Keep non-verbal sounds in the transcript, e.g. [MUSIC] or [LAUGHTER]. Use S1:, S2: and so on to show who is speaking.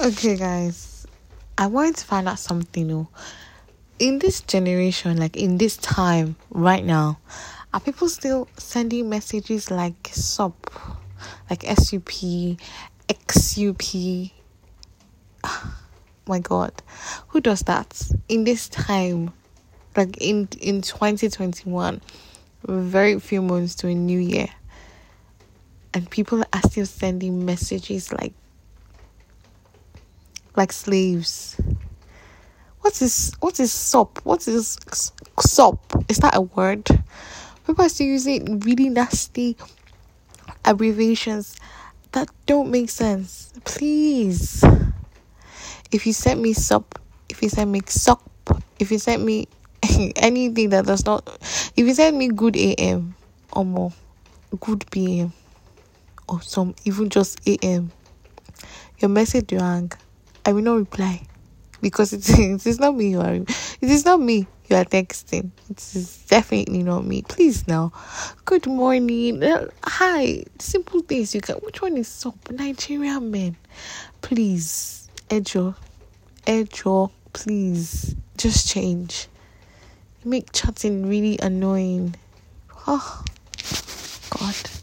S1: Okay, guys, I wanted to find out something. New. In this generation, like in this time right now, are people still sending messages like SUP, like SUP, XUP? [SIGHS] My God, who does that in this time? Like in in twenty twenty one, very few months to a new year, and people are still sending messages like like slaves. What is what is SUP? What is SUP? Is that a word? People are still using really nasty abbreviations that don't make sense. Please. If you sent me SUP, if you sent me SUP, if you sent me [LAUGHS] anything that does not if you send me good AM or more, good PM or some even just AM, your message rang. I will not reply because it, [LAUGHS] it is not me you are it is not me you are texting. It is definitely not me. Please now. Good morning. Uh, hi. Simple things you can which one is SUP? Nigerian men. Please. Ejo. Ejo. Please. Just change. make chatting really annoying. Oh God.